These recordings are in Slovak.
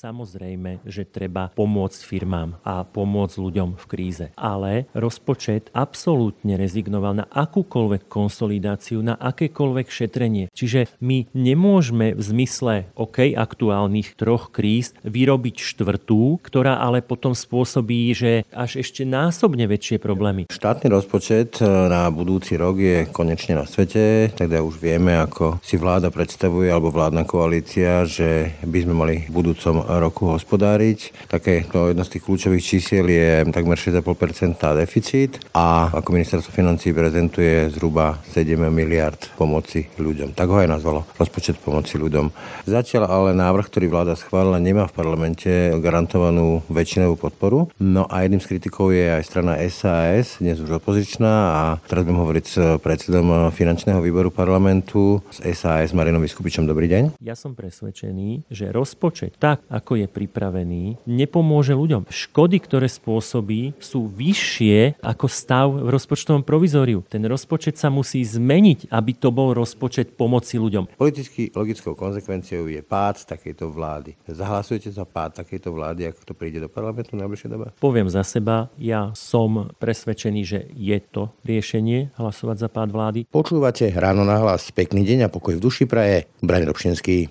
samozrejme, že treba pomôcť firmám a pomôcť ľuďom v kríze. Ale rozpočet absolútne rezignoval na akúkoľvek konsolidáciu, na akékoľvek šetrenie. Čiže my nemôžeme v zmysle OK aktuálnych troch kríz vyrobiť štvrtú, ktorá ale potom spôsobí, že až ešte násobne väčšie problémy. Štátny rozpočet e, na budúci rok je konečne na svete, teda už vieme, ako si vláda predstavuje alebo vládna koalícia, že by sme mali v budúcom roku hospodáriť. Také to jedno z tých kľúčových čísiel je takmer 6,5% deficit a ako ministerstvo financí prezentuje zhruba 7 miliard pomoci ľuďom. Tak ho aj nazvalo rozpočet pomoci ľuďom. Zatiaľ ale návrh, ktorý vláda schválila, nemá v parlamente garantovanú väčšinovú podporu. No a jedným z kritikov je aj strana SAS, dnes už opozičná a teraz budem hovoriť s predsedom finančného výboru parlamentu z SAS Marinom Vyskupičom. Dobrý deň. Ja som presvedčený, že rozpočet tak, ako je pripravený, nepomôže ľuďom. Škody, ktoré spôsobí, sú vyššie ako stav v rozpočtovom provizóriu. Ten rozpočet sa musí zmeniť, aby to bol rozpočet pomoci ľuďom. Politicky logickou konsekvenciou je pád takejto vlády. Zahlasujete za pád takejto vlády, ako to príde do parlamentu v najbližšej dobe? Poviem za seba, ja som presvedčený, že je to riešenie hlasovať za pád vlády. Počúvate ráno na hlas. Pekný deň a pokoj v duši praje. Brani Robšinský.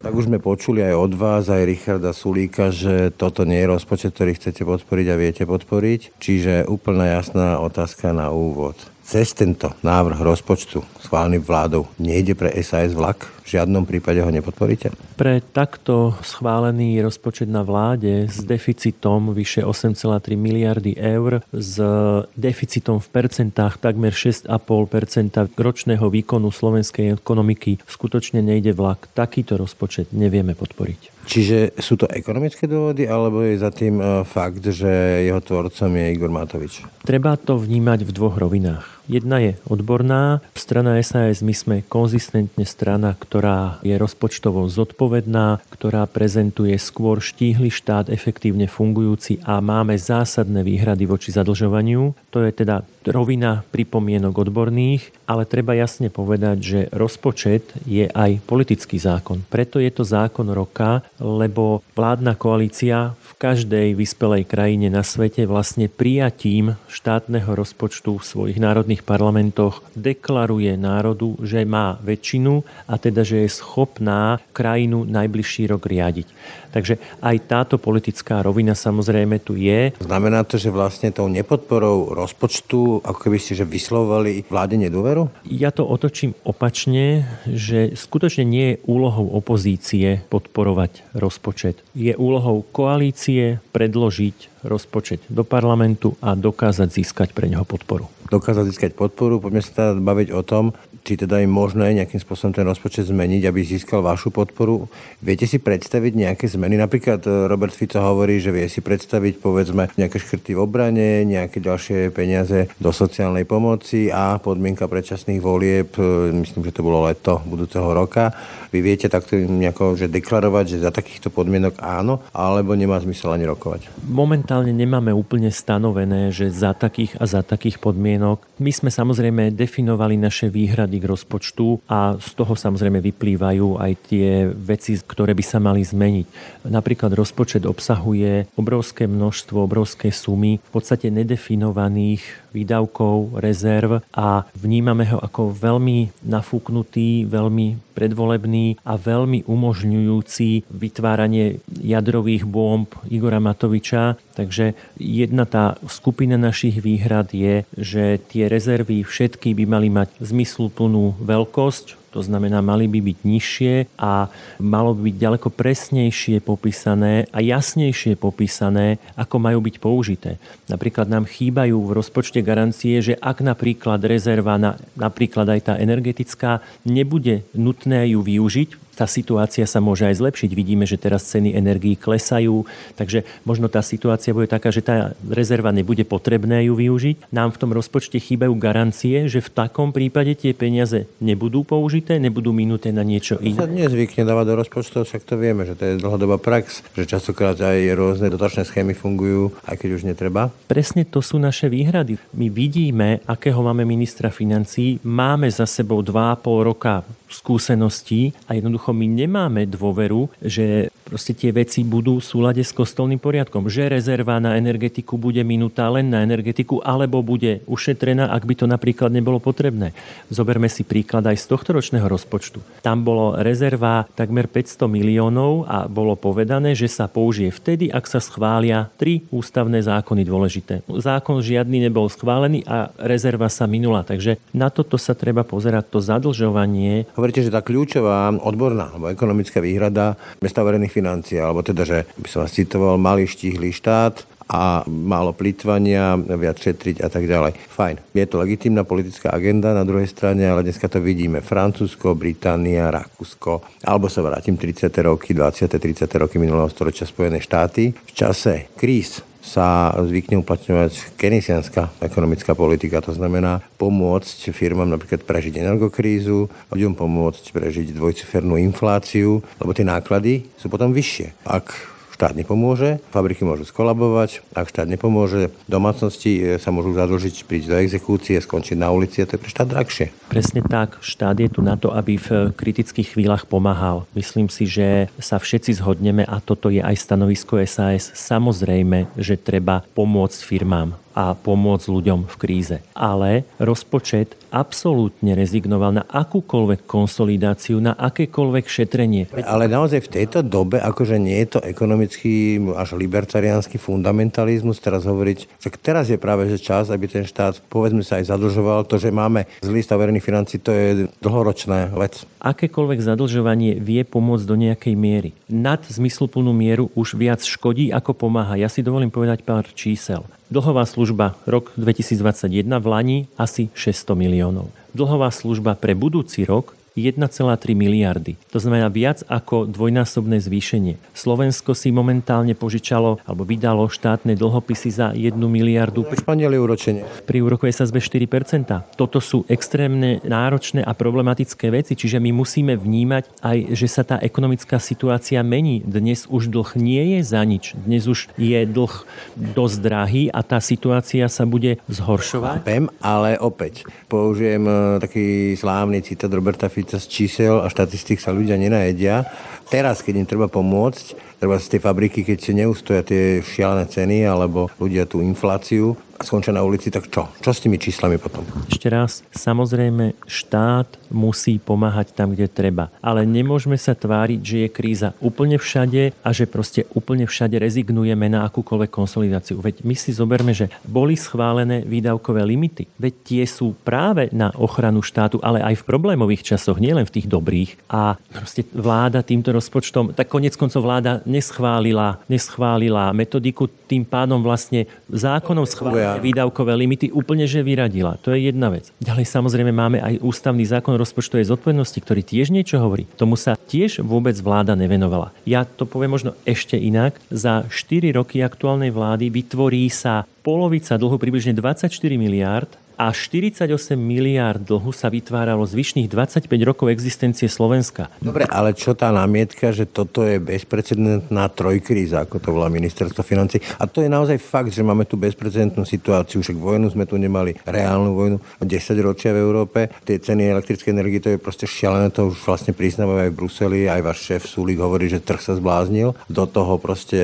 Tak už sme počuli aj od vás, aj Richarda Sulíka, že toto nie je rozpočet, ktorý chcete podporiť a viete podporiť. Čiže úplne jasná otázka na úvod cez tento návrh rozpočtu schválený vládou nejde pre SAS vlak? Žiadnom prípade ho nepodporíte? Pre takto schválený rozpočet na vláde s deficitom vyše 8,3 miliardy eur, s deficitom v percentách takmer 6,5% ročného výkonu slovenskej ekonomiky skutočne nejde vlak. Takýto rozpočet nevieme podporiť. Čiže sú to ekonomické dôvody, alebo je za tým e, fakt, že jeho tvorcom je Igor Matovič? Treba to vnímať v dvoch rovinách. Jedna je odborná. Strana SAS my sme konzistentne strana, ktorá je rozpočtovo zodpovedná, ktorá prezentuje skôr štíhly štát, efektívne fungujúci a máme zásadné výhrady voči zadlžovaniu. To je teda rovina pripomienok odborných, ale treba jasne povedať, že rozpočet je aj politický zákon. Preto je to zákon roka, lebo vládna koalícia v každej vyspelej krajine na svete vlastne prijatím štátneho rozpočtu v svojich národných parlamentoch deklaruje národu, že má väčšinu a teda, že je schopná krajinu najbližší rok riadiť. Takže aj táto politická rovina samozrejme tu je. Znamená to, že vlastne tou nepodporou rozpočtu, ako keby ste že vyslovali vláde nedôveru? Ja to otočím opačne, že skutočne nie je úlohou opozície podporovať rozpočet. Je úlohou koalície predložiť rozpočet do parlamentu a dokázať získať pre neho podporu. Dokázať získať podporu, poďme sa teda baviť o tom, či teda je možné nejakým spôsobom ten rozpočet zmeniť, aby získal vašu podporu. Viete si predstaviť nejaké zmeny? Napríklad e, Robert Fico hovorí, že vie si predstaviť povedzme nejaké škrty v obrane, nejaké ďalšie peniaze do sociálnej pomoci a podmienka predčasných volieb, e, myslím, že to bolo leto budúceho roka. Vy viete takto nejako, že deklarovať, že za takýchto podmienok áno, alebo nemá zmysel ani rokovať? Momentálne nemáme úplne stanovené, že za takých a za takých podmienok. My sme samozrejme definovali naše výhrady k rozpočtu a z toho samozrejme vyplývajú aj tie veci, ktoré by sa mali zmeniť. Napríklad rozpočet obsahuje obrovské množstvo, obrovské sumy v podstate nedefinovaných výdavkov, rezerv a vnímame ho ako veľmi nafúknutý, veľmi predvolebný a veľmi umožňujúci vytváranie jadrových bomb Igora Matoviča. Takže jedna tá skupina našich výhrad je, že tie rezervy všetky by mali mať zmysluplnú veľkosť, To znamená, mali by byť nižšie a malo by byť ďaleko presnejšie popísané a jasnejšie popísané, ako majú byť použité. Napríklad nám chýbajú v rozpočte garancie, že ak napríklad rezerva, na, napríklad aj tá energetická, nebude nutné ju využiť, tá situácia sa môže aj zlepšiť. Vidíme, že teraz ceny energií klesajú, takže možno tá situácia bude taká, že tá rezerva nebude potrebné ju využiť. Nám v tom rozpočte chýbajú garancie, že v takom prípade tie peniaze nebudú použité, nebudú minuté na niečo iné. Sa nezvykne dávať do rozpočtov, však to vieme, že to je dlhodobá prax, že častokrát aj rôzne dotačné schémy fungujú, aj keď už netreba. Presne to sú naše výhrady. My vidíme, akého máme ministra financí, máme za sebou 2,5 roka skúseností a jednoducho my nemáme dôveru, že proste tie veci budú v súlade s kostolným poriadkom. Že rezerva na energetiku bude minutá len na energetiku, alebo bude ušetrená, ak by to napríklad nebolo potrebné. Zoberme si príklad aj z tohto ročného rozpočtu. Tam bolo rezerva takmer 500 miliónov a bolo povedané, že sa použije vtedy, ak sa schvália tri ústavné zákony dôležité. Zákon žiadny nebol schválený a rezerva sa minula. Takže na toto sa treba pozerať, to zadlžovanie Hovoríte, že tá kľúčová odborná alebo ekonomická výhrada mesta verejných financií, alebo teda, že by som vás citoval, malý štíhly štát, a málo plýtvania, viac šetriť a tak ďalej. Fajn. Je to legitímna politická agenda na druhej strane, ale dneska to vidíme. Francúzsko, Británia, Rakúsko, alebo sa vrátim 30. roky, 20. 30. roky minulého storočia Spojené štáty. V čase kríz sa zvykne uplatňovať kenisianská ekonomická politika. To znamená pomôcť firmám napríklad prežiť energokrízu, ľuďom pomôcť prežiť dvojcifernú infláciu, lebo tie náklady sú potom vyššie. Ak štát nepomôže, fabriky môžu skolabovať, ak štát nepomôže, domácnosti e, sa môžu zadlžiť, prísť do exekúcie, skončiť na ulici a to je pre štát drahšie. Presne tak. Štát je tu na to, aby v kritických chvíľach pomáhal. Myslím si, že sa všetci zhodneme a toto je aj stanovisko SAS. Samozrejme, že treba pomôcť firmám a pomôcť ľuďom v kríze. Ale rozpočet absolútne rezignoval na akúkoľvek konsolidáciu, na akékoľvek šetrenie. Ale naozaj v tejto dobe, akože nie je to ekonomický až libertariánsky fundamentalizmus, teraz hovoriť, tak teraz je práve že čas, aby ten štát, povedzme sa aj zadlžoval. To, že máme zlý stav verejných financí, to je dlhoročná vec. Akékoľvek zadlžovanie vie pomôcť do nejakej miery. Nad zmysluplnú mieru už viac škodí, ako pomáha. Ja si dovolím povedať pár čísel. Dlhová služba rok 2021 v Lani asi 600 miliónov. Dlhová služba pre budúci rok 1,3 miliardy. To znamená viac ako dvojnásobné zvýšenie. Slovensko si momentálne požičalo alebo vydalo štátne dlhopisy za 1 miliardu. Španieli úročenie. Pri úrokove sa zbe 4%. Toto sú extrémne náročné a problematické veci, čiže my musíme vnímať aj, že sa tá ekonomická situácia mení. Dnes už dlh nie je za nič. Dnes už je dlh dosť drahý a tá situácia sa bude zhoršovať. Chápem, ale opäť použijem eh, taký slávny citát Roberta Fica z čísel a štatistik sa ľudia nenajedia. Teraz, keď im treba pomôcť, treba z tej fabriky, keď si neustoja tie šialené ceny alebo ľudia tú infláciu a skončia na ulici, tak čo? Čo s tými číslami potom? Ešte raz, samozrejme, štát musí pomáhať tam, kde treba. Ale nemôžeme sa tváriť, že je kríza úplne všade a že proste úplne všade rezignujeme na akúkoľvek konsolidáciu. Veď my si zoberme, že boli schválené výdavkové limity. Veď tie sú práve na ochranu štátu, ale aj v problémových časoch, nielen v tých dobrých. A proste vláda týmto rozpočtom, tak konec koncov vláda neschválila, neschválila metodiku, tým pádom vlastne zákonom schválila výdavkové limity úplne že vyradila. To je jedna vec. Ďalej samozrejme máme aj ústavný zákon rozpočtovej zodpovednosti, ktorý tiež niečo hovorí. Tomu sa tiež vôbec vláda nevenovala. Ja to poviem možno ešte inak. Za 4 roky aktuálnej vlády vytvorí sa polovica dlhu približne 24 miliárd a 48 miliárd dlhu sa vytváralo zvyšných 25 rokov existencie Slovenska. Dobre, ale čo tá námietka, že toto je bezprecedentná trojkríza, ako to volá ministerstvo financí. A to je naozaj fakt, že máme tu bezprecedentnú situáciu. Však vojnu sme tu nemali, reálnu vojnu, 10 ročia v Európe. Tie ceny elektrickej energie, to je proste šialené, to už vlastne priznávajú aj v Bruseli, aj váš šéf Súlik hovorí, že trh sa zbláznil. Do toho proste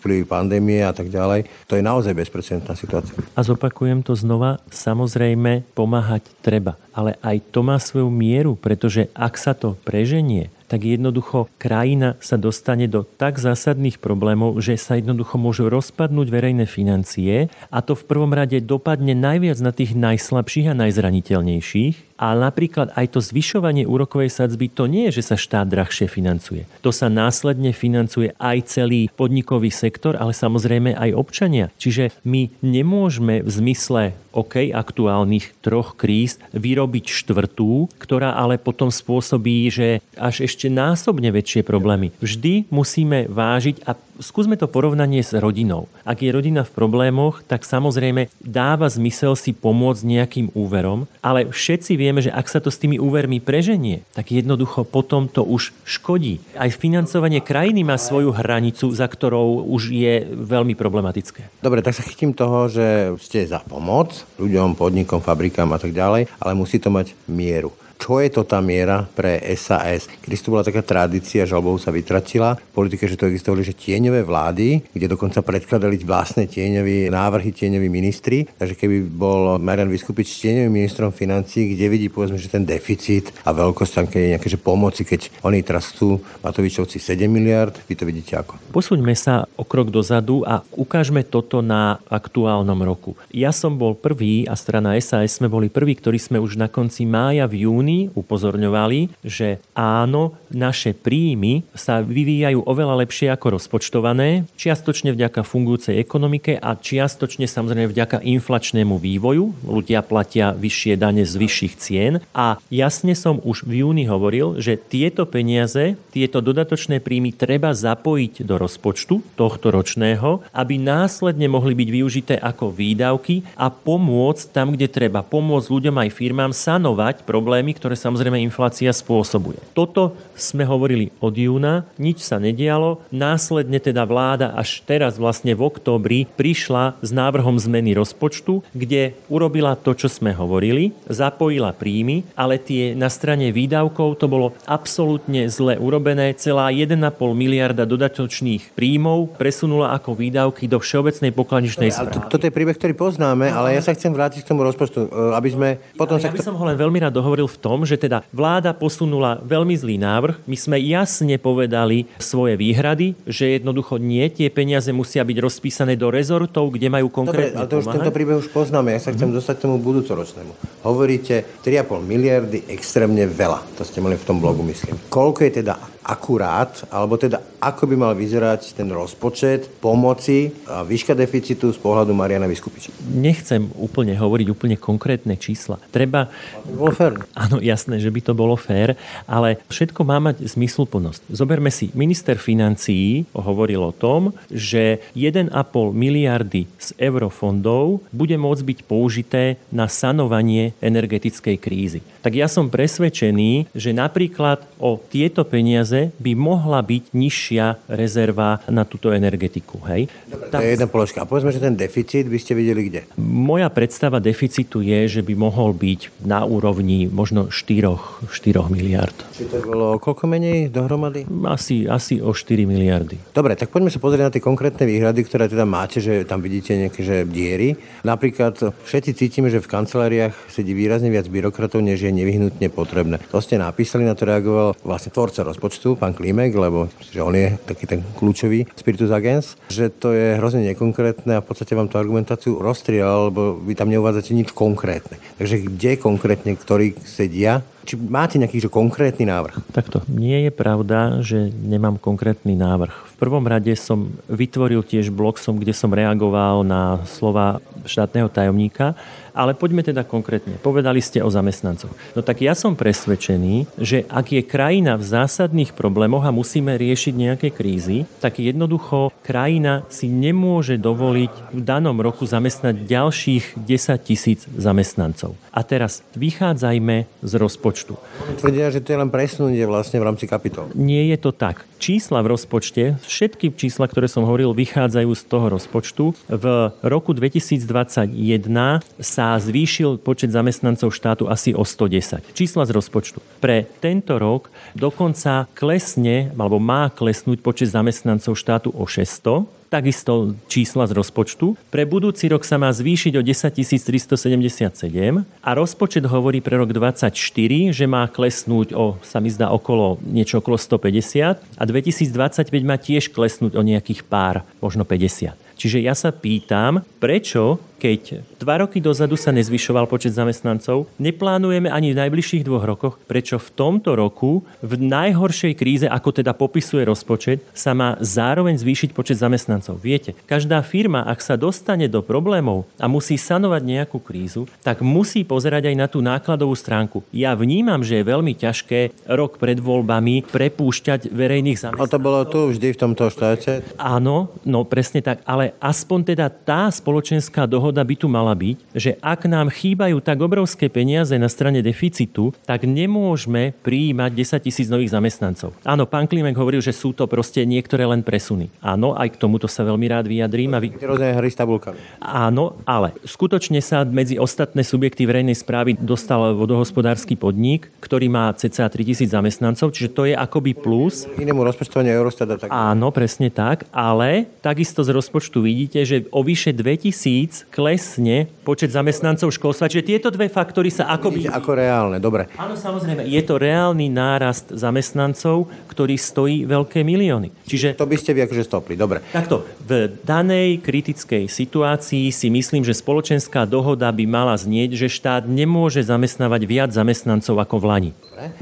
vplyvy pandémie a tak ďalej. To je naozaj bezprecedentná situácia. A zopakujem to znova, samozrejme samozrejme pomáhať treba. Ale aj to má svoju mieru, pretože ak sa to preženie, tak jednoducho krajina sa dostane do tak zásadných problémov, že sa jednoducho môžu rozpadnúť verejné financie a to v prvom rade dopadne najviac na tých najslabších a najzraniteľnejších a napríklad aj to zvyšovanie úrokovej sadzby, to nie je, že sa štát drahšie financuje. To sa následne financuje aj celý podnikový sektor, ale samozrejme aj občania. Čiže my nemôžeme v zmysle OK aktuálnych troch kríz vyrobiť štvrtú, ktorá ale potom spôsobí, že až ešte násobne väčšie problémy. Vždy musíme vážiť a skúsme to porovnanie s rodinou. Ak je rodina v problémoch, tak samozrejme dáva zmysel si pomôcť nejakým úverom, ale všetci vieme, že ak sa to s tými úvermi preženie, tak jednoducho potom to už škodí. Aj financovanie krajiny má svoju hranicu, za ktorou už je veľmi problematické. Dobre, tak sa chytím toho, že ste za pomoc ľuďom, podnikom, fabrikám a tak ďalej, ale musí to mať mieru čo je to tá miera pre SAS. Kedy to bola taká tradícia, žalbou sa vytratila v politike, že to existovali, že tieňové vlády, kde dokonca predkladali vlastné tieňové návrhy tieňoví ministri. Takže keby bol Marian Vyskupič tieňovým ministrom financí, kde vidí povedzme, že ten deficit a veľkosť tam, je nejaké že pomoci, keď oni teraz sú Matovičovci 7 miliard, vy to vidíte ako? Posuňme sa o krok dozadu a ukážme toto na aktuálnom roku. Ja som bol prvý a strana SAS sme boli prví, ktorí sme už na konci mája v júni júni upozorňovali, že áno, naše príjmy sa vyvíjajú oveľa lepšie ako rozpočtované, čiastočne vďaka fungujúcej ekonomike a čiastočne samozrejme vďaka inflačnému vývoju. Ľudia platia vyššie dane z vyšších cien a jasne som už v júni hovoril, že tieto peniaze, tieto dodatočné príjmy treba zapojiť do rozpočtu tohto ročného, aby následne mohli byť využité ako výdavky a pomôcť tam, kde treba pomôcť ľuďom aj firmám sanovať problémy, ktoré samozrejme inflácia spôsobuje. Toto sme hovorili od júna, nič sa nedialo, následne teda vláda až teraz vlastne v októbri prišla s návrhom zmeny rozpočtu, kde urobila to, čo sme hovorili, zapojila príjmy, ale tie na strane výdavkov to bolo absolútne zle urobené, celá 1,5 miliarda dodatočných príjmov presunula ako výdavky do všeobecnej pokladničnej správy. Toto je príbeh, ktorý poznáme, ale ja sa chcem vrátiť k tomu rozpočtu, e, aby sme potom ja, sa... Ja by som ho len veľmi rád dohovoril v tom, tom, že teda vláda posunula veľmi zlý návrh. My sme jasne povedali svoje výhrady, že jednoducho nie, tie peniaze musia byť rozpísané do rezortov, kde majú konkrétne Dobre, ale to už tento príbeh už poznáme. Ja sa chcem mm. dostať k tomu budúcoročnému. Hovoríte 3,5 miliardy extrémne veľa. To ste mali v tom blogu, myslím. Koľko je teda akurát, alebo teda ako by mal vyzerať ten rozpočet pomoci a výška deficitu z pohľadu Mariana Vyskupiča? Nechcem úplne hovoriť úplne konkrétne čísla. Treba... Bolo fér. Áno, jasné, že by to bolo fér, ale všetko má mať zmysluplnosť. Zoberme si, minister financií hovoril o tom, že 1,5 miliardy z eurofondov bude môcť byť použité na sanovanie energetickej krízy. Tak ja som presvedčený, že napríklad o tieto peniaze by mohla byť nižšia rezerva na túto energetiku. Hej? Dobre, to je jedna položka. A povedzme, že ten deficit by ste videli kde? Moja predstava deficitu je, že by mohol byť na úrovni možno 4, 4 miliard. Či to bolo koľko menej dohromady? Asi, asi o 4 miliardy. Dobre, tak poďme sa pozrieť na tie konkrétne výhrady, ktoré teda máte, že tam vidíte nejaké že diery. Napríklad všetci cítime, že v kanceláriách sedí výrazne viac byrokratov, než je nevyhnutne potrebné. To ste napísali, na to reagoval vlastne tvorca rozpočtu, pán Klimek, lebo že on je taký ten kľúčový spiritus agens, že to je hrozne nekonkrétne a v podstate vám tú argumentáciu rozstriel, lebo vy tam neuvádzate nič konkrétne. Takže kde konkrétne, ktorí sedia, či máte nejaký že konkrétny návrh? Takto. Nie je pravda, že nemám konkrétny návrh. V prvom rade som vytvoril tiež blog, som, kde som reagoval na slova štátneho tajomníka ale poďme teda konkrétne. Povedali ste o zamestnancoch. No tak ja som presvedčený, že ak je krajina v zásadných problémoch a musíme riešiť nejaké krízy, tak jednoducho krajina si nemôže dovoliť v danom roku zamestnať ďalších 10 tisíc zamestnancov. A teraz vychádzajme z rozpočtu. Tvrdia, že to je len presunutie vlastne v rámci kapitol. Nie je to tak. Čísla v rozpočte, všetky čísla, ktoré som hovoril, vychádzajú z toho rozpočtu. V roku 2021 sa sa zvýšil počet zamestnancov štátu asi o 110. Čísla z rozpočtu. Pre tento rok dokonca klesne, alebo má klesnúť počet zamestnancov štátu o 600 takisto čísla z rozpočtu. Pre budúci rok sa má zvýšiť o 10 377 a rozpočet hovorí pre rok 24, že má klesnúť o, sa mi zdá, okolo niečo okolo 150 a 2025 má tiež klesnúť o nejakých pár, možno 50. Čiže ja sa pýtam, prečo keď dva roky dozadu sa nezvyšoval počet zamestnancov, neplánujeme ani v najbližších dvoch rokoch, prečo v tomto roku, v najhoršej kríze, ako teda popisuje rozpočet, sa má zároveň zvýšiť počet zamestnancov. Viete, každá firma, ak sa dostane do problémov a musí sanovať nejakú krízu, tak musí pozerať aj na tú nákladovú stránku. Ja vnímam, že je veľmi ťažké rok pred voľbami prepúšťať verejných zamestnancov. A to bolo tu vždy v tomto štáte? Áno, no presne tak, ale aspoň teda tá spoločenská dohoda dohoda by tu mala byť, že ak nám chýbajú tak obrovské peniaze na strane deficitu, tak nemôžeme prijímať 10 tisíc nových zamestnancov. Áno, pán Klimek hovoril, že sú to proste niektoré len presuny. Áno, aj k tomuto sa veľmi rád vyjadrím. A vy... hry s tabulkami. Áno, ale skutočne sa medzi ostatné subjekty verejnej správy dostal vodohospodársky podnik, ktorý má cca 3000 zamestnancov, čiže to je akoby plus. Inému rozpočtovaniu Eurostata. Tak... Áno, presne tak, ale takisto z rozpočtu vidíte, že o vyše 2000 klesne počet zamestnancov školstva. Čiže tieto dve faktory sa akoby... Ako reálne, dobre. Áno, samozrejme. Je to reálny nárast zamestnancov, ktorý stojí veľké milióny. Čiže... To by ste vy akože stopli, dobre. Takto, v danej kritickej situácii si myslím, že spoločenská dohoda by mala znieť, že štát nemôže zamestnávať viac zamestnancov ako v Lani.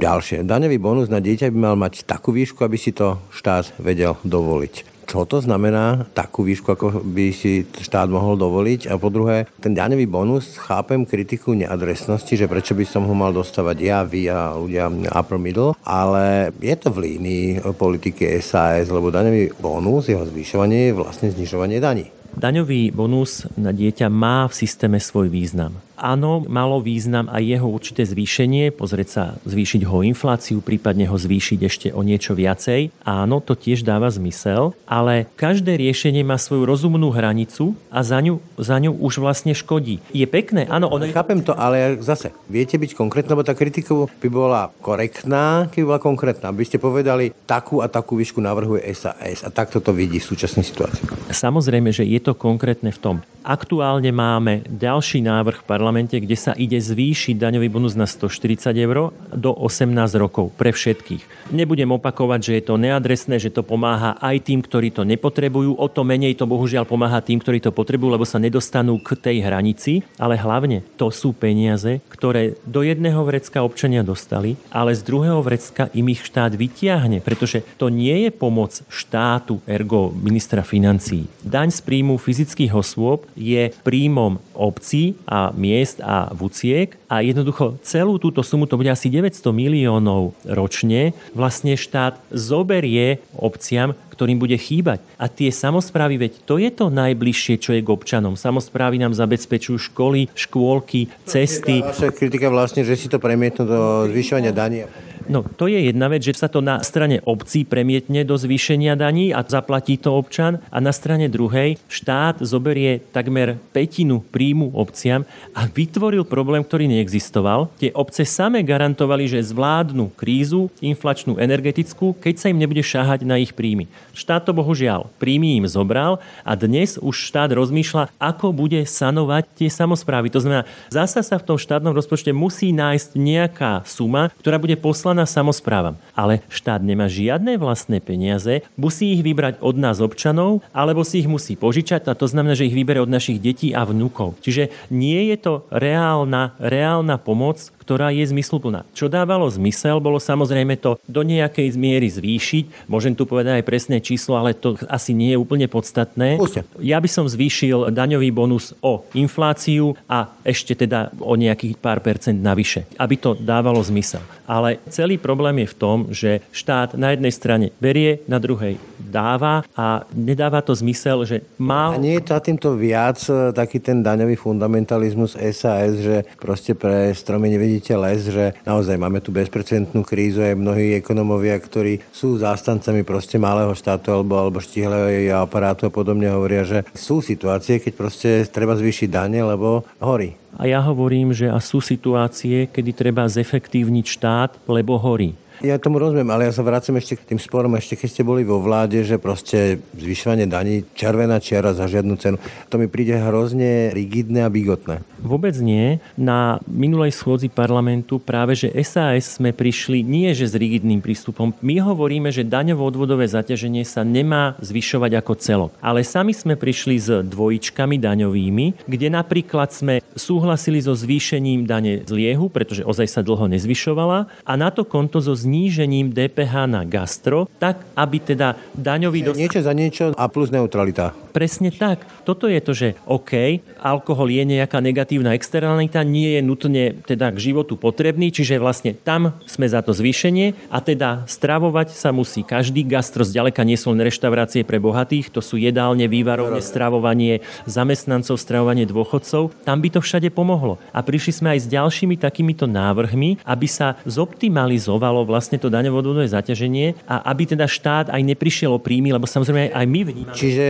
Ďalšie. Daňový bonus na dieťa by mal mať takú výšku, aby si to štát vedel dovoliť čo to znamená takú výšku, ako by si štát mohol dovoliť. A po druhé, ten daňový bonus, chápem kritiku neadresnosti, že prečo by som ho mal dostávať ja, vy a ľudia upper middle, ale je to v línii politiky SAS, lebo daňový bonus, jeho zvyšovanie je vlastne znižovanie daní. Daňový bonus na dieťa má v systéme svoj význam. Áno, malo význam aj jeho určité zvýšenie, pozrieť sa, zvýšiť ho infláciu, prípadne ho zvýšiť ešte o niečo viacej. Áno, to tiež dáva zmysel, ale každé riešenie má svoju rozumnú hranicu a za ňu, za ňu už vlastne škodí. Je pekné, áno. Ono... Chápem to, ale zase, viete byť konkrétne, lebo tá kritika by bola korektná, keby bola konkrétna. By ste povedali, takú a takú výšku navrhuje SAS a takto to vidí v súčasnej situácii. Samozrejme, že je to konkrétne v tom. Aktuálne máme ďalší návrh parlamentu parlamente, kde sa ide zvýšiť daňový bonus na 140 eur do 18 rokov pre všetkých. Nebudem opakovať, že je to neadresné, že to pomáha aj tým, ktorí to nepotrebujú, o to menej to bohužiaľ pomáha tým, ktorí to potrebujú, lebo sa nedostanú k tej hranici, ale hlavne to sú peniaze, ktoré do jedného vrecka občania dostali, ale z druhého vrecka im ich štát vytiahne, pretože to nie je pomoc štátu, ergo ministra financií. Daň z príjmu fyzických osôb je príjmom obcí a miest miest a vúciek a jednoducho celú túto sumu, to bude asi 900 miliónov ročne, vlastne štát zoberie obciam, ktorým bude chýbať. A tie samozprávy, veď to je to najbližšie, čo je k občanom. Samozprávy nám zabezpečujú školy, škôlky, cesty. Vaša kritika vlastne, že si to premietnú do zvyšovania dania. No to je jedna vec, že sa to na strane obcí premietne do zvýšenia daní a zaplatí to občan a na strane druhej štát zoberie takmer petinu príjmu obciam a vytvoril problém, ktorý neexistoval. Tie obce same garantovali, že zvládnu krízu, inflačnú, energetickú, keď sa im nebude šáhať na ich príjmy. Štát to bohužiaľ príjmy im zobral a dnes už štát rozmýšľa, ako bude sanovať tie samozprávy. To znamená, zasa sa v tom štátnom rozpočte musí nájsť nejaká suma, ktorá bude poslaná na samozprávam. Ale štát nemá žiadne vlastné peniaze, musí ich vybrať od nás občanov, alebo si ich musí požičať a to znamená, že ich vybere od našich detí a vnúkov. Čiže nie je to reálna, reálna pomoc, ktorá je zmysluplná. Čo dávalo zmysel, bolo samozrejme to do nejakej miery zvýšiť. Môžem tu povedať aj presné číslo, ale to asi nie je úplne podstatné. Puste. Ja by som zvýšil daňový bonus o infláciu a ešte teda o nejakých pár percent navyše, aby to dávalo zmysel. Ale celý problém je v tom, že štát na jednej strane berie, na druhej dáva a nedáva to zmysel, že má... A nie je to týmto viac e, taký ten daňový fundamentalizmus SAS, že proste pre stromy nevedí vidíte les, že naozaj máme tu bezprecedentnú krízu aj mnohí ekonomovia, ktorí sú zástancami proste malého štátu alebo, alebo štihlého aparátu a podobne hovoria, že sú situácie, keď proste treba zvýšiť dane, lebo horí. A ja hovorím, že a sú situácie, kedy treba zefektívniť štát, lebo horí. Ja tomu rozumiem, ale ja sa vracem ešte k tým sporom, ešte keď ste boli vo vláde, že proste zvyšovanie daní, červená čiara za žiadnu cenu. To mi príde hrozne rigidné a bigotné. Vôbec nie. Na minulej schôdzi parlamentu práve, že SAS sme prišli nie že s rigidným prístupom. My hovoríme, že daňovo-odvodové zaťaženie sa nemá zvyšovať ako celok. Ale sami sme prišli s dvojičkami daňovými, kde napríklad sme súhlasili so zvýšením dane z liehu, pretože ozaj sa dlho nezvyšovala, a na to konto so znížením DPH na gastro, tak aby teda daňový dostal... Niečo za niečo a plus neutralita. Presne tak. Toto je to, že OK, alkohol je nejaká negatívna externalita, nie je nutne teda k životu potrebný, čiže vlastne tam sme za to zvýšenie a teda stravovať sa musí každý. Gastro zďaleka nie sú len reštaurácie pre bohatých, to sú jedálne, vývarovne, stravovanie zamestnancov, stravovanie dôchodcov. Tam by to všade pomohlo. A prišli sme aj s ďalšími takýmito návrhmi, aby sa zoptimalizovalo vlastne to daňovodové zaťaženie a aby teda štát aj neprišiel o príjmy, lebo samozrejme aj my vnímame. Čiže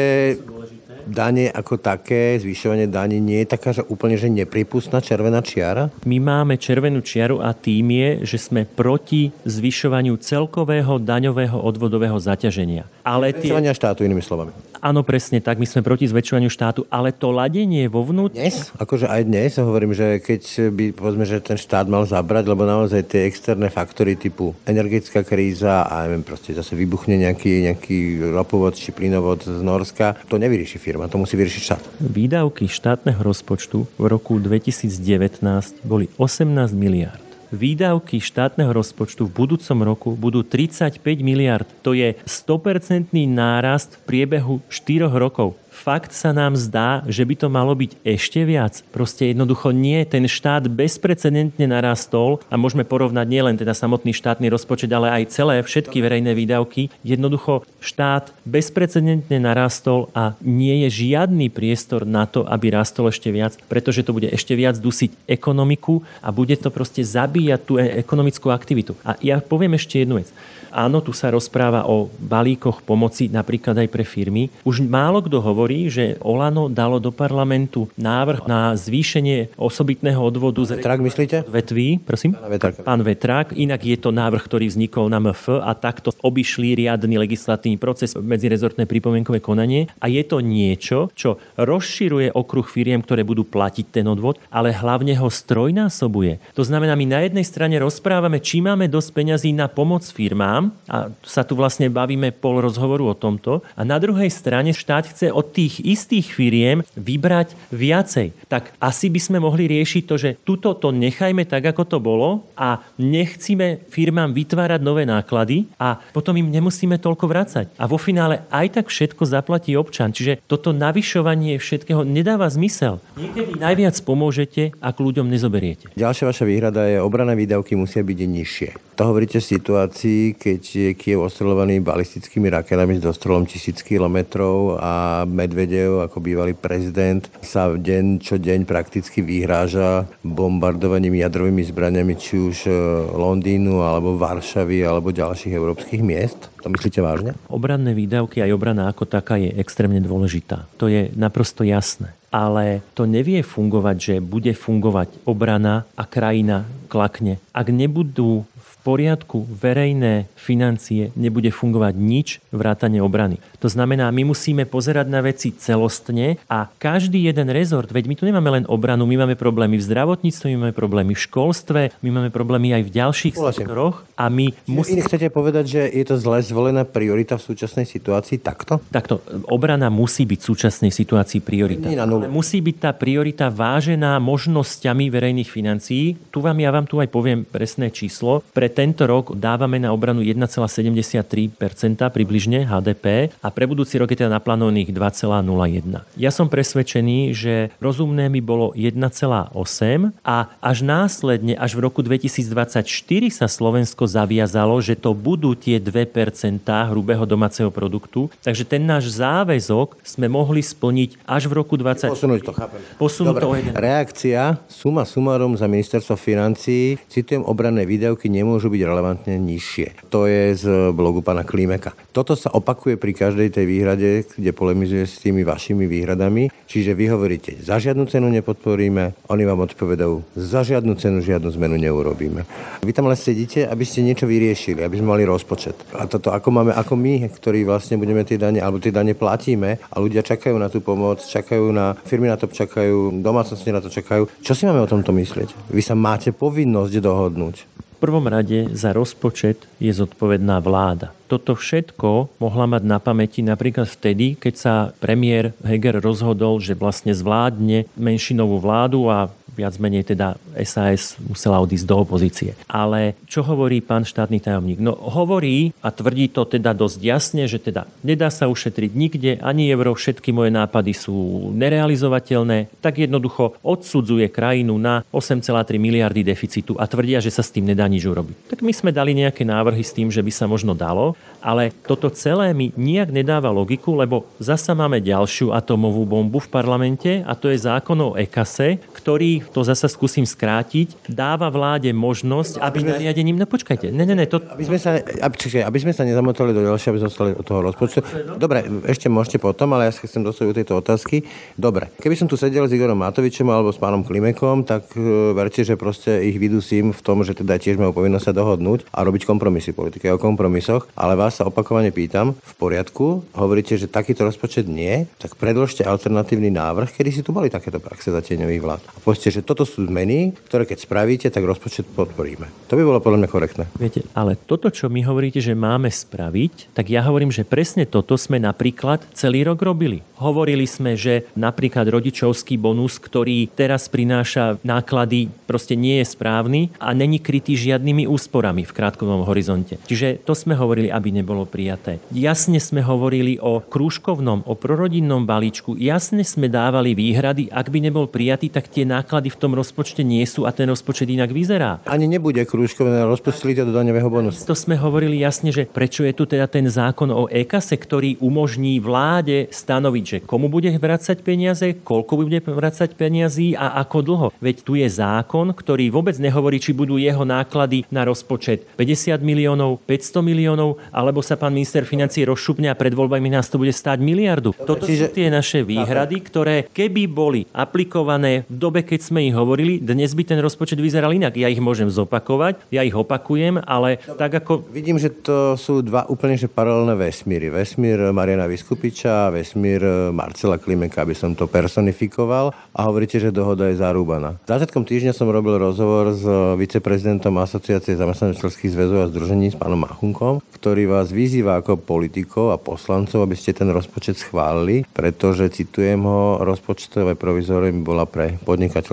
dane ako také, zvyšovanie daní nie je taká, že úplne že nepripustná červená čiara? My máme červenú čiaru a tým je, že sme proti zvyšovaniu celkového daňového odvodového zaťaženia. Ale tie... Zvyšovania štátu, inými slovami. Áno, presne tak. My sme proti zväčšovaniu štátu, ale to ladenie vo vnútri... Dnes? Akože aj dnes hovorím, že keď by, povedzme, že ten štát mal zabrať, lebo naozaj tie externé faktory typu energetická kríza a neviem, proste zase vybuchne nejaký, nejaký ropovod či plynovod z Norska, to nevyrieši firma, to musí vyriešiť štát. Výdavky štátneho rozpočtu v roku 2019 boli 18 miliard. Výdavky štátneho rozpočtu v budúcom roku budú 35 miliard. To je 100% nárast v priebehu 4 rokov fakt sa nám zdá, že by to malo byť ešte viac. Proste jednoducho nie. Ten štát bezprecedentne narastol a môžeme porovnať nielen teda samotný štátny rozpočet, ale aj celé všetky verejné výdavky. Jednoducho štát bezprecedentne narastol a nie je žiadny priestor na to, aby rastol ešte viac, pretože to bude ešte viac dusiť ekonomiku a bude to proste zabíjať tú e- ekonomickú aktivitu. A ja poviem ešte jednu vec. Áno, tu sa rozpráva o balíkoch pomoci napríklad aj pre firmy. Už málo kto hovorí, že Olano dalo do parlamentu návrh na zvýšenie osobitného odvodu z Vetrák, myslíte? Vetví, prosím? Pán Vetrák. Pán Vetrák. Inak je to návrh, ktorý vznikol na MF a takto obišli riadny legislatívny proces medzirezortné pripomienkové konanie. A je to niečo, čo rozširuje okruh firiem, ktoré budú platiť ten odvod, ale hlavne ho strojnásobuje. To znamená, my na jednej strane rozprávame, či máme dosť peňazí na pomoc firmám, sám a sa tu vlastne bavíme pol rozhovoru o tomto. A na druhej strane štát chce od tých istých firiem vybrať viacej. Tak asi by sme mohli riešiť to, že tuto to nechajme tak, ako to bolo a nechcíme firmám vytvárať nové náklady a potom im nemusíme toľko vrácať. A vo finále aj tak všetko zaplatí občan. Čiže toto navyšovanie všetkého nedáva zmysel. Niekedy najviac pomôžete, ak ľuďom nezoberiete. Ďalšia vaša výhrada je, obrané výdavky musia byť nižšie. To hovoríte v situácii, keď je Kiev ostrelovaný balistickými raketami s dostrelom tisíc kilometrov a Medvedev ako bývalý prezident sa deň čo deň prakticky vyhráža bombardovaním jadrovými zbraniami či už e, Londýnu alebo Varšavy alebo ďalších európskych miest. To myslíte vážne? Obranné výdavky aj obrana ako taká je extrémne dôležitá. To je naprosto jasné ale to nevie fungovať, že bude fungovať obrana a krajina klakne. Ak nebudú poriadku verejné financie, nebude fungovať nič vrátane obrany. To znamená, my musíme pozerať na veci celostne a každý jeden rezort, veď my tu nemáme len obranu, my máme problémy v zdravotníctve, my máme problémy v školstve, my máme problémy aj v ďalších sektoroch a my musíme... Chcete povedať, že je to zle zvolená priorita v súčasnej situácii takto? Takto. Obrana musí byť v súčasnej situácii priorita. Musí byť tá priorita vážená možnosťami verejných financií. Tu vám, ja vám tu aj poviem presné číslo. Pre tento rok dávame na obranu 1,73% približne HDP a pre budúci rok je teda naplánovaných 2,01. Ja som presvedčený, že rozumné by bolo 1,8 a až následne, až v roku 2024 sa Slovensko zaviazalo, že to budú tie 2% hrubého domáceho produktu. Takže ten náš záväzok sme mohli splniť až v roku 2024. Posunúť to, chápem. Posunúť Dobre. to jeden. Reakcia, suma sumarom za ministerstvo financí, citujem, obranné výdavky nemôžu nemôžu byť relevantne nižšie. To je z blogu pána Klimeka. Toto sa opakuje pri každej tej výhrade, kde polemizuje s tými vašimi výhradami. Čiže vy hovoríte, za žiadnu cenu nepodporíme, oni vám odpovedajú, za žiadnu cenu žiadnu zmenu neurobíme. Vy tam len sedíte, aby ste niečo vyriešili, aby sme mali rozpočet. A toto ako máme, ako my, ktorí vlastne budeme tie dane, alebo tie dane platíme a ľudia čakajú na tú pomoc, čakajú na, firmy na to čakajú, domácnosti na to čakajú. Čo si máme o tomto myslieť? Vy sa máte povinnosť dohodnúť. Prvom rade za rozpočet je zodpovedná vláda. Toto všetko mohla mať na pamäti napríklad vtedy, keď sa premiér Heger rozhodol, že vlastne zvládne menšinovú vládu a viac menej teda SAS musela odísť do opozície. Ale čo hovorí pán štátny tajomník? No hovorí a tvrdí to teda dosť jasne, že teda nedá sa ušetriť nikde, ani euro, všetky moje nápady sú nerealizovateľné, tak jednoducho odsudzuje krajinu na 8,3 miliardy deficitu a tvrdia, že sa s tým nedá nič urobiť. Tak my sme dali nejaké návrhy s tým, že by sa možno dalo, ale toto celé mi nijak nedáva logiku, lebo zasa máme ďalšiu atomovú bombu v parlamente a to je zákon o EKASE, ktorý to zasa skúsim skrátiť, dáva vláde možnosť, aby nariadením... No počkajte, ne, ne, ne, to... Aby sme sa, aby, čiže, aby sme sa nezamotali do ďalšieho, aby zostali od toho rozpočtu. Dobre, ešte môžete potom, ale ja sa chcem dostať do tejto otázky. Dobre, keby som tu sedel s Igorom Matovičom alebo s pánom Klimekom, tak uh, verte, že proste ich vydusím v tom, že teda tiež majú povinnosť sa dohodnúť a robiť kompromisy politiky o kompromisoch, ale vás sa opakovane pýtam, v poriadku, hovoríte, že takýto rozpočet nie, tak predložte alternatívny návrh, kedy si tu boli takéto praxe za tieňových vlád. A povedzte, že toto sú zmeny, ktoré keď spravíte, tak rozpočet podporíme. To by bolo podľa mňa korektné. Viete, ale toto, čo mi hovoríte, že máme spraviť, tak ja hovorím, že presne toto sme napríklad celý rok robili. Hovorili sme, že napríklad rodičovský bonus, ktorý teraz prináša náklady, proste nie je správny a není krytý žiadnymi úsporami v krátkodobom horizonte. Čiže to sme hovorili, aby nebolo prijaté. Jasne sme hovorili o krúžkovnom, o prorodinnom balíčku. Jasne sme dávali výhrady, ak by nebol prijatý, tak tie náklady v tom rozpočte nie sú a ten rozpočet inak vyzerá. Ani nebude krúžkové, rozpustili to do daňového bonusu. To sme hovorili jasne, že prečo je tu teda ten zákon o EKASE, ktorý umožní vláde stanoviť, že komu bude vracať peniaze, koľko bude vracať peniazy a ako dlho. Veď tu je zákon, ktorý vôbec nehovorí, či budú jeho náklady na rozpočet 50 miliónov, 500 miliónov, alebo sa pán minister financí rozšupne a pred voľbami nás to bude stáť miliardu. Toto Čiže... sú tie naše výhrady, ktoré keby boli aplikované v dobe, keď sme ich hovorili, dnes by ten rozpočet vyzeral inak. Ja ich môžem zopakovať, ja ich opakujem, ale Dobre. tak ako... Vidím, že to sú dva úplne že paralelné vesmíry. Vesmír Mariana Vyskupiča a vesmír Marcela Klimeka, aby som to personifikoval a hovoríte, že dohoda je zarúbaná. Začiatkom týždňa som robil rozhovor s viceprezidentom Asociácie zamestnaneckých zväzov a združení s pánom Machunkom, ktorý vás vyzýva ako politikov a poslancov, aby ste ten rozpočet schválili, pretože, citujem ho, rozpočtové provizorium bola pre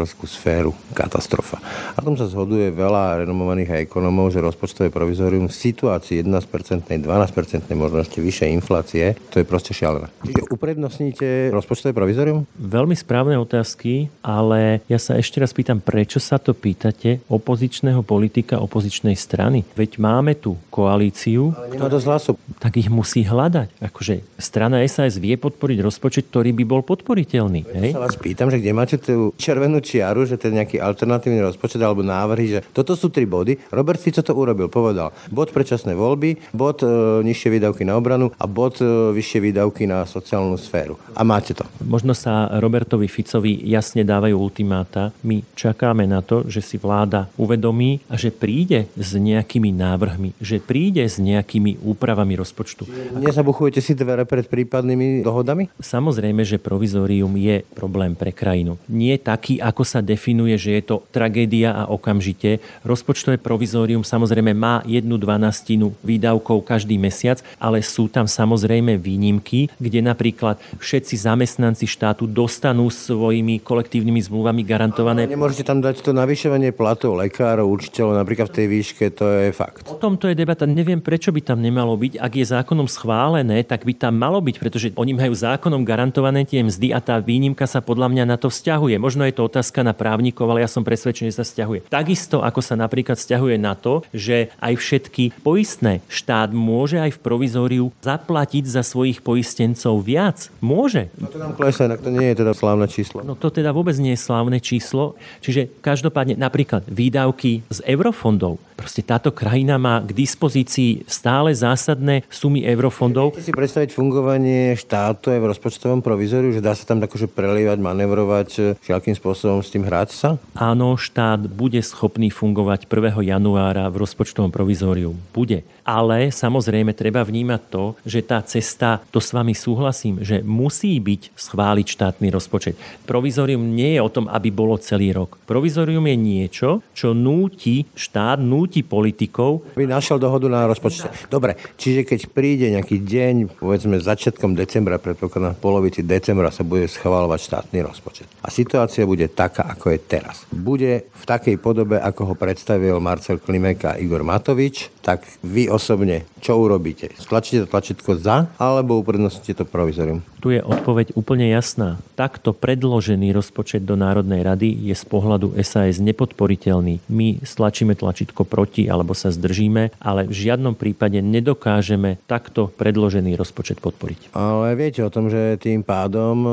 podnikateľskú sféru katastrofa. A tom sa zhoduje veľa renomovaných ekonomov, že rozpočtové provizorium v situácii 11%, 12%, možno ešte vyššej inflácie, to je proste šialené. Čiže uprednostníte rozpočtové provizorium? Veľmi správne otázky, ale ja sa ešte raz pýtam, prečo sa to pýtate opozičného politika opozičnej strany? Veď máme tu koalíciu, ktorá... dosť hlasu. Tak ich musí hľadať. Akože strana SAS vie podporiť rozpočet, ktorý by bol podporiteľný. Hej? sa vás pýtam, že kde máte tú červenú čiaru, že je nejaký alternatívny rozpočet alebo návrhy, že toto sú tri body. Robert Fico to urobil, povedal. Bod predčasné voľby, bod e, nižšie výdavky na obranu a bod e, vyššie výdavky na sociálnu sféru. A máte to. Možno sa Robertovi Ficovi jasne dávajú ultimáta. My čakáme na to, že si vláda uvedomí a že príde s nejakými návrhmi, že príde s nejakými úpravami rozpočtu. Nezabuchujete si dvere pred prípadnými dohodami? Samozrejme, že provizórium je problém pre krajinu. Nie taký, ako sa definuje, že je to tragédia a okamžite. Rozpočtové provizórium samozrejme má jednu dvanastinu výdavkov každý mesiac, ale sú tam samozrejme výnimky, kde napríklad všetci všetci zamestnanci štátu dostanú svojimi kolektívnymi zmluvami garantované. Ale nemôžete tam dať to navyšovanie platov lekárov, učiteľov, napríklad v tej výške, to je fakt. O tomto je debata. Neviem, prečo by tam nemalo byť. Ak je zákonom schválené, tak by tam malo byť, pretože oni majú zákonom garantované tie mzdy a tá výnimka sa podľa mňa na to vzťahuje. Možno je to otázka otázka na právnikov, ale ja som presvedčený, že sa stiahuje. Takisto ako sa napríklad stiahuje na to, že aj všetky poistné štát môže aj v provizóriu zaplatiť za svojich poistencov viac. Môže. No to nám klesá, to nie je teda slávne číslo. No to teda vôbec nie je slávne číslo. Čiže každopádne napríklad výdavky z eurofondov. Proste táto krajina má k dispozícii stále zásadné sumy eurofondov. Chcete si predstaviť fungovanie štátu aj v rozpočtovom provizoriu, že dá sa tam akože prelievať, manevrovať, všakým spôsobom s tým hrať sa? Áno, štát bude schopný fungovať 1. januára v rozpočtovom provizóriu. Bude. Ale samozrejme treba vnímať to, že tá cesta, to s vami súhlasím, že musí byť schváliť štátny rozpočet. Provizorium nie je o tom, aby bolo celý rok. Provizorium je niečo, čo núti štát, núti politikov. By našiel dohodu na rozpočte. Dobre, čiže keď príde nejaký deň, povedzme začiatkom decembra, predpokladám v polovici decembra sa bude schváľovať štátny rozpočet. A situácia bude taká, ako je teraz. Bude v takej podobe, ako ho predstavil Marcel Klimek a Igor Matovič, tak vy osobne, čo urobíte? Stlačíte to tlačítko za, alebo uprednostníte to provizorium? Tu je odpoveď úplne jasná. Takto predložený rozpočet do Národnej rady je z pohľadu SAS nepodporiteľný. My stlačíme tlačítko proti alebo sa zdržíme, ale v žiadnom prípade nedokážeme takto predložený rozpočet podporiť. Ale viete o tom, že tým pádom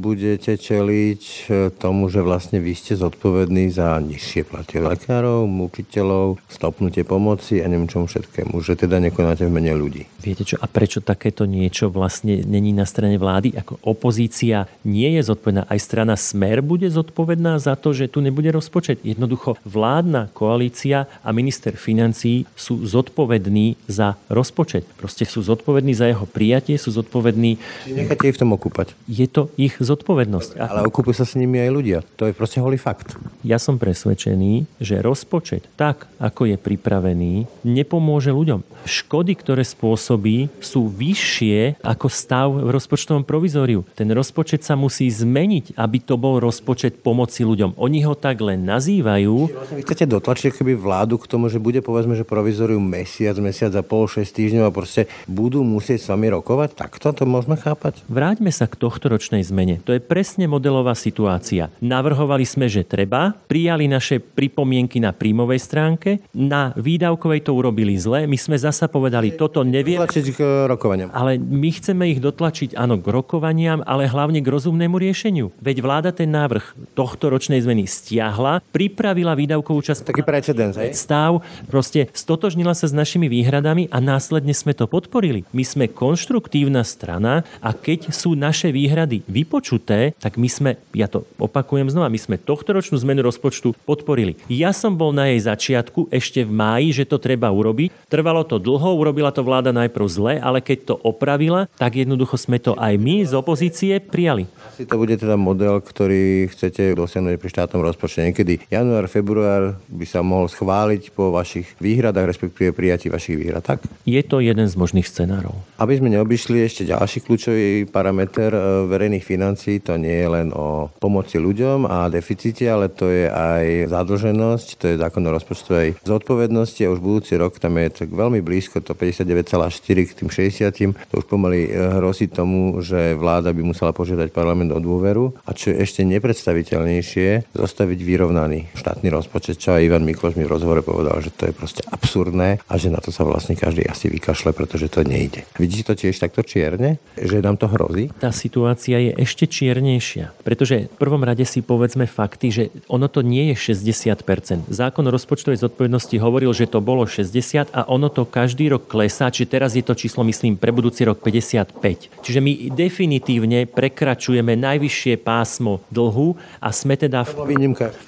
budete čeliť tomu, že vlastne vy ste zodpovední za nižšie platy lekárov, učiteľov, stopnutie pomoci a neviem čomu všetkému, že teda nekonáte v mene ľudí. Viete čo, a prečo takéto niečo vlastne není na strane vlády? Ako opozícia nie je zodpovedná, aj strana Smer bude zodpovedná za to, že tu nebude rozpočet. Jednoducho vládna koalícia a minister financí sú zodpovední za rozpočet. Proste sú zodpovední za jeho prijatie, sú zodpovední... Necháte ich v tom okúpať. Je to ich zodpovednosť. Ale okúpujú sa s nimi aj ľudia. To je proste holý fakt. Ja som presvedčený, že rozpočet tak, ako je pripravený, nepomôže ľuďom. Škody, ktoré spôsobí, sú vyššie ako stav v rozpočtovom provizóriu. Ten rozpočet sa musí zmeniť, aby to bol rozpočet pomoci ľuďom. Oni ho tak len nazývajú. Vlastne vy chcete dotlačiť keby vládu k tomu, že bude povedzme, že provizórium mesiac, mesiac a pol, 6 týždňov a proste budú musieť s vami rokovať? Takto to môžeme chápať? Vráťme sa k tohto ročnej zmene. To je presne modelová situácia. Navrhovali sme, že treba, prijali naše pripomienky na príjmovej stránke, na výdavkovej to urobili zle, my sme zasa povedali, toto nevie. Dotlačiť k rokovaniam. Ale my chceme ich dotlačiť, áno, k rokovaniam, ale hlavne k rozumnému riešeniu. Veď vláda ten návrh tohto ročnej zmeny stiahla, pripravila výdavkovú časť. Taký precedens? Stav, proste stotožnila sa s našimi výhradami a následne sme to podporili. My sme konštruktívna strana a keď sú naše výhrady vypočuté, tak my sme, ja to opakujem znova, my sme tohtoročnú zmenu rozpočtu podporili. Ja som bol na jej začiatku ešte v máji, že to treba urobiť. Trvalo to dlho, urobila to vláda najprv zle, ale keď to opravila, tak jednoducho sme to aj my z opozície prijali. Asi to bude teda model, ktorý chcete dosiahnuť pri štátnom rozpočte. Niekedy január, február by sa mohol schváliť po vašich výhradách, respektíve prijatí vašich výhrad, tak? Je to jeden z možných scenárov. Aby sme neobyšli ešte ďalší kľúčový parameter e, verejných financií, to nie je len o pomoci ľuďom a deficite, ale to je aj zadlženosť, to je zákon o rozpočtovej zodpovednosti a už budúci rok tam je tak veľmi blízko, to 59,4 k tým 60, to už pomaly e, hrozí tomu, že vláda by musela požiadať parlament o dôveru a čo je ešte nepredstaviteľnejšie, zostaviť vyrovnaný štátny rozpočet, čo aj Ivan Mikloš mi v rozhovore povedal, že to je proste absurdné a že na to sa vlastne každý asi vykašle, pretože to nejde. Vidíte to tiež takto čierne, že nám to hrozí? Tá situácia je ešte čiernejšia, pretože v prvom rade si povedzme fakty, že ono to nie je 60%. Zákon o rozpočtovej zodpovednosti hovoril, že to bolo 60 a ono to každý rok klesá, či teraz je to číslo, myslím, pre budúci rok 55. Čiže my definitívne prekračujeme najvyššie pásmo dlhu a sme teda v,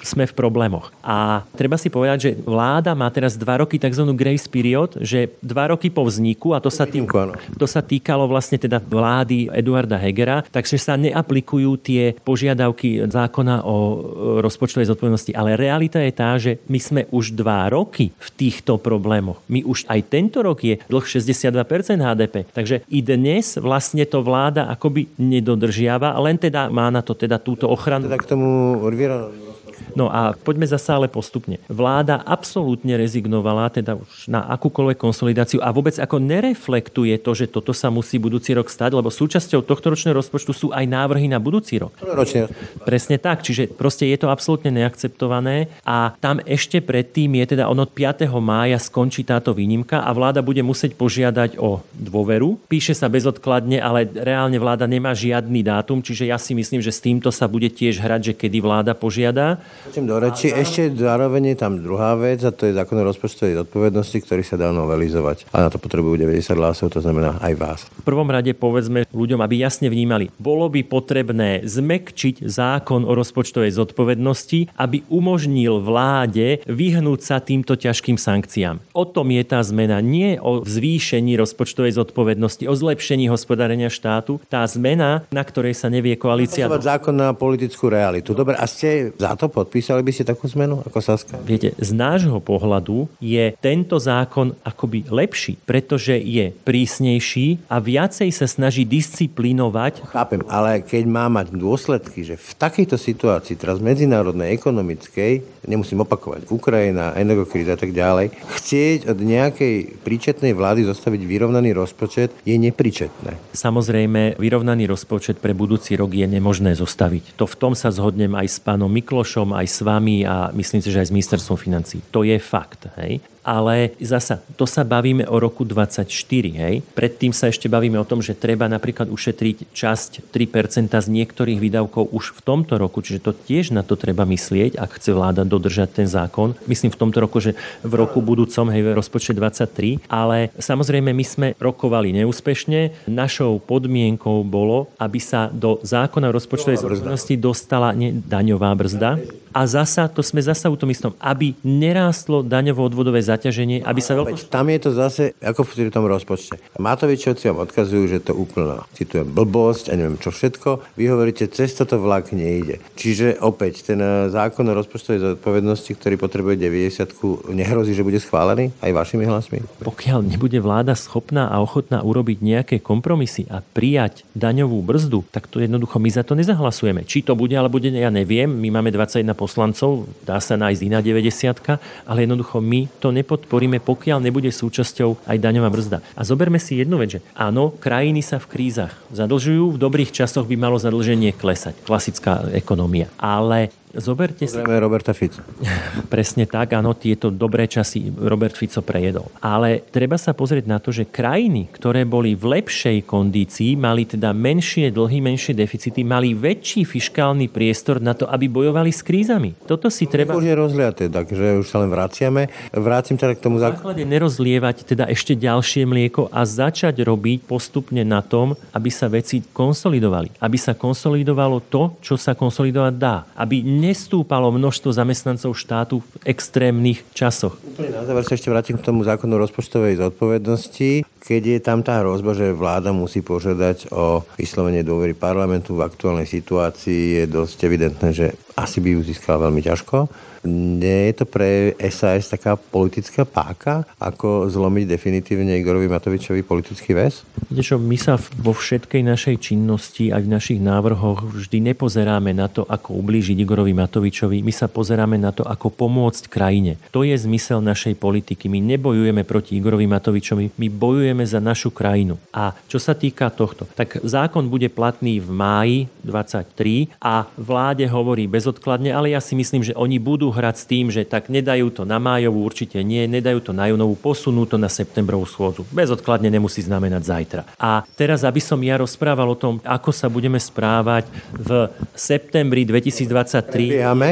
sme v problémoch. A treba si povedať, že vláda má teraz dva roky tzv. grace period, že dva roky po vzniku, a to sa, tým, to sa týkalo vlastne teda vlády Eduarda Hegera, takže sa neaplikujú tie požiadavky zákona o rozpočtovej zodpovednosti. Ale realita je tá, že my sme už dva roky v týchto problémoch. My už aj tento rok je dlh 62% HDP. Takže i dnes vlastne to vláda akoby nedodržiava, len teda má na to teda túto ochranu. Teda k tomu No a poďme zase ale postupne. Vláda absolútne rezignovala teda už na akúkoľvek konsolidáciu a vôbec ako nereflektuje to, že toto sa musí budúci rok stať, lebo súčasťou tohto ročného rozpočtu sú aj návrhy na budúci rok. Ročne. Presne tak, čiže proste je to absolútne neakceptované a tam ešte predtým je teda on od 5. mája skončí táto výnimka a vláda bude musieť požiadať o dôveru. Píše sa bezodkladne, ale reálne vláda nemá žiadny dátum, čiže ja si myslím, že s týmto sa bude tiež hrať, že kedy vláda požiada. Do reči, ešte zároveň je tam druhá vec a to je zákon o rozpočtovej zodpovednosti, ktorý sa dá novelizovať. A na to potrebujú 90 hlasov, to znamená aj vás. V prvom rade povedzme ľuďom, aby jasne vnímali, bolo by potrebné zmekčiť zákon o rozpočtovej zodpovednosti, aby umožnil vláde vyhnúť sa týmto ťažkým sankciám. O tom je tá zmena, nie o zvýšení rozpočtovej zodpovednosti, o zlepšení hospodárenia štátu. Tá zmena, na ktorej sa nevie koalícia... zákon na politickú realitu. Dobre, a ste za to podpísali by ste takú zmenu ako Saska? Viete, z nášho pohľadu je tento zákon akoby lepší, pretože je prísnejší a viacej sa snaží disciplinovať. Chápem, ale keď má mať dôsledky, že v takejto situácii, teraz medzinárodnej, ekonomickej, nemusím opakovať, Ukrajina, energokríza a tak ďalej, chcieť od nejakej príčetnej vlády zostaviť vyrovnaný rozpočet je nepričetné. Samozrejme, vyrovnaný rozpočet pre budúci rok je nemožné zostaviť. To v tom sa zhodnem aj s pánom Miklošom, aj s vami a myslím si, že aj s ministerstvom financí. To je fakt. Hej? Ale zasa, to sa bavíme o roku 24, hej. Predtým sa ešte bavíme o tom, že treba napríklad ušetriť časť 3% z niektorých výdavkov už v tomto roku, čiže to tiež na to treba myslieť, ak chce vláda dodržať ten zákon. Myslím v tomto roku, že v roku budúcom, hej, v rozpočte 23, ale samozrejme my sme rokovali neúspešne. Našou podmienkou bolo, aby sa do zákona rozpočtovej zodpovednosti dostala ne, daňová brzda. A zasa, to sme zasa u tom istom, aby nerástlo daňovo-odvodové zaťaženie, aby sa veľko... Tam je to zase ako v tom rozpočte. Matovičovci vám odkazujú, že to úplná, citujem, blbosť a neviem čo všetko. Vy hovoríte, cez toto vlak nejde. Čiže opäť, ten eh, zákon o rozpočtovej zodpovednosti, ktorý potrebuje 90 nehrozí, že bude schválený aj vašimi hlasmi? Pokiaľ nebude vláda schopná a ochotná urobiť nejaké kompromisy a prijať daňovú brzdu, tak to jednoducho my za to nezahlasujeme. Či to bude, alebo bude, ja neviem. My máme 21 poslancov, dá sa nájsť iná 90, ale jednoducho my to nepodporíme, pokiaľ nebude súčasťou aj daňová brzda. A zoberme si jednu vec, že áno, krajiny sa v krízach zadlžujú, v dobrých časoch by malo zadlženie klesať. Klasická ekonomia. Ale Zoberte si... Roberta Fico. Presne tak, áno, tieto dobré časy Robert Fico prejedol. Ale treba sa pozrieť na to, že krajiny, ktoré boli v lepšej kondícii, mali teda menšie dlhy, menšie deficity, mali väčší fiskálny priestor na to, aby bojovali s krízami. Toto si treba... Už je rozliaté, takže už sa len vraciame. Vrátim teda k tomu základe. nerozlievať teda ešte ďalšie mlieko a začať robiť postupne na tom, aby sa veci konsolidovali. Aby sa konsolidovalo to, čo sa konsolidovať dá. Aby nestúpalo množstvo zamestnancov štátu v extrémnych časoch. Úplne na záver sa ešte vrátim k tomu zákonu rozpočtovej zodpovednosti. Keď je tam tá hrozba, že vláda musí požiadať o vyslovenie dôvery parlamentu v aktuálnej situácii, je dosť evidentné, že asi by ju získala veľmi ťažko. Nie je to pre SAS taká politická páka, ako zlomiť definitívne Igorovi Matovičovi politický väz? Čo, my sa vo všetkej našej činnosti aj v našich návrhoch vždy nepozeráme na to, ako ublížiť Igorovi Matovičovi. My sa pozeráme na to, ako pomôcť krajine. To je zmysel našej politiky. My nebojujeme proti Igorovi Matovičovi, my bojujeme za našu krajinu. A čo sa týka tohto, tak zákon bude platný v máji 23 a vláde hovorí bezodkladne, ale ja si myslím, že oni budú hrať s tým, že tak nedajú to na májovú, určite nie, nedajú to na junovú, posunú to na septembrovú schôdzu. Bezodkladne nemusí znamenať zajtra. A teraz, aby som ja rozprával o tom, ako sa budeme správať v septembri 2023. Predbiehame.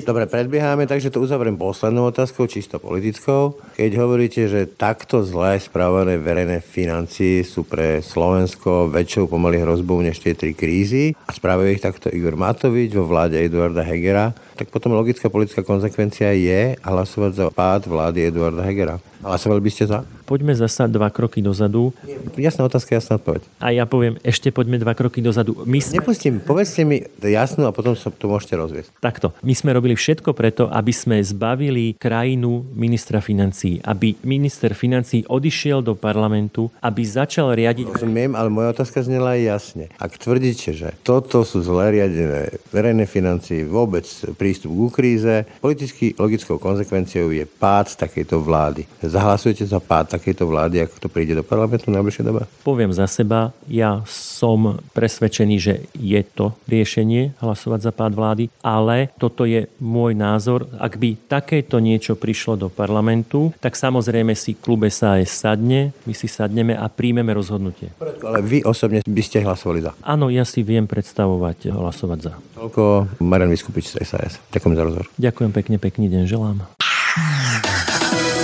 Dobre, predbiehame, takže to uzavriem poslednou otázkou, čisto politickou. Keď hovoríte, že takto zle správané verejné financie sú pre Slovensko väčšou pomaly hrozbou než tie tri krízy a správajú ich takto Igor Matovič vo vláde Eduarda Hegera, tak potom logická politická konsekvencia je hlasovať za pád vlády Eduarda Hegera. Hlasovali by ste za? Poďme zasa dva kroky dozadu. Jasná otázka, jasná odpoveď. A ja poviem, ešte poďme dva kroky dozadu. My sme... Nepustím, povedzte mi jasnú a potom sa to môžete rozviesť. Takto. My sme robili všetko preto, aby sme zbavili krajinu ministra financí. Aby minister financí odišiel do parlamentu, aby začal riadiť... Rozumiem, ale moja otázka znela aj jasne. Ak tvrdíte, že toto sú zle riadené verejné financie, vôbec prístup ku kríze. Politicky logickou konsekvenciou je pád takejto vlády. Zahlasujete za pád takejto vlády, ak to príde do parlamentu v najbližšej dobe? Poviem za seba, ja som presvedčený, že je to riešenie hlasovať za pád vlády, ale toto je môj názor. Ak by takéto niečo prišlo do parlamentu, tak samozrejme si klub SAS sadne, my si sadneme a príjmeme rozhodnutie. Ale vy osobne by ste hlasovali za? Áno, ja si viem predstavovať hlasovať za. Toľko Marian Vyskupič z SAS. Ďakujem za rozhovor. Ďakujem pekne, pekný deň želám.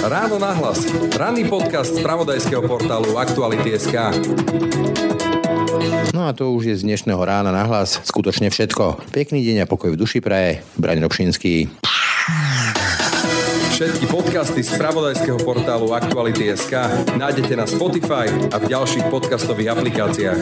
Ráno nahlas. Ranný podcast z pravodajského portálu Aktuality.sk. No a to už je z dnešného rána nahlas skutočne všetko. Pekný deň a pokoj v duši praje. Braň Robšinský. Všetky podcasty z pravodajského portálu Aktuality.sk nájdete na Spotify a v ďalších podcastových aplikáciách.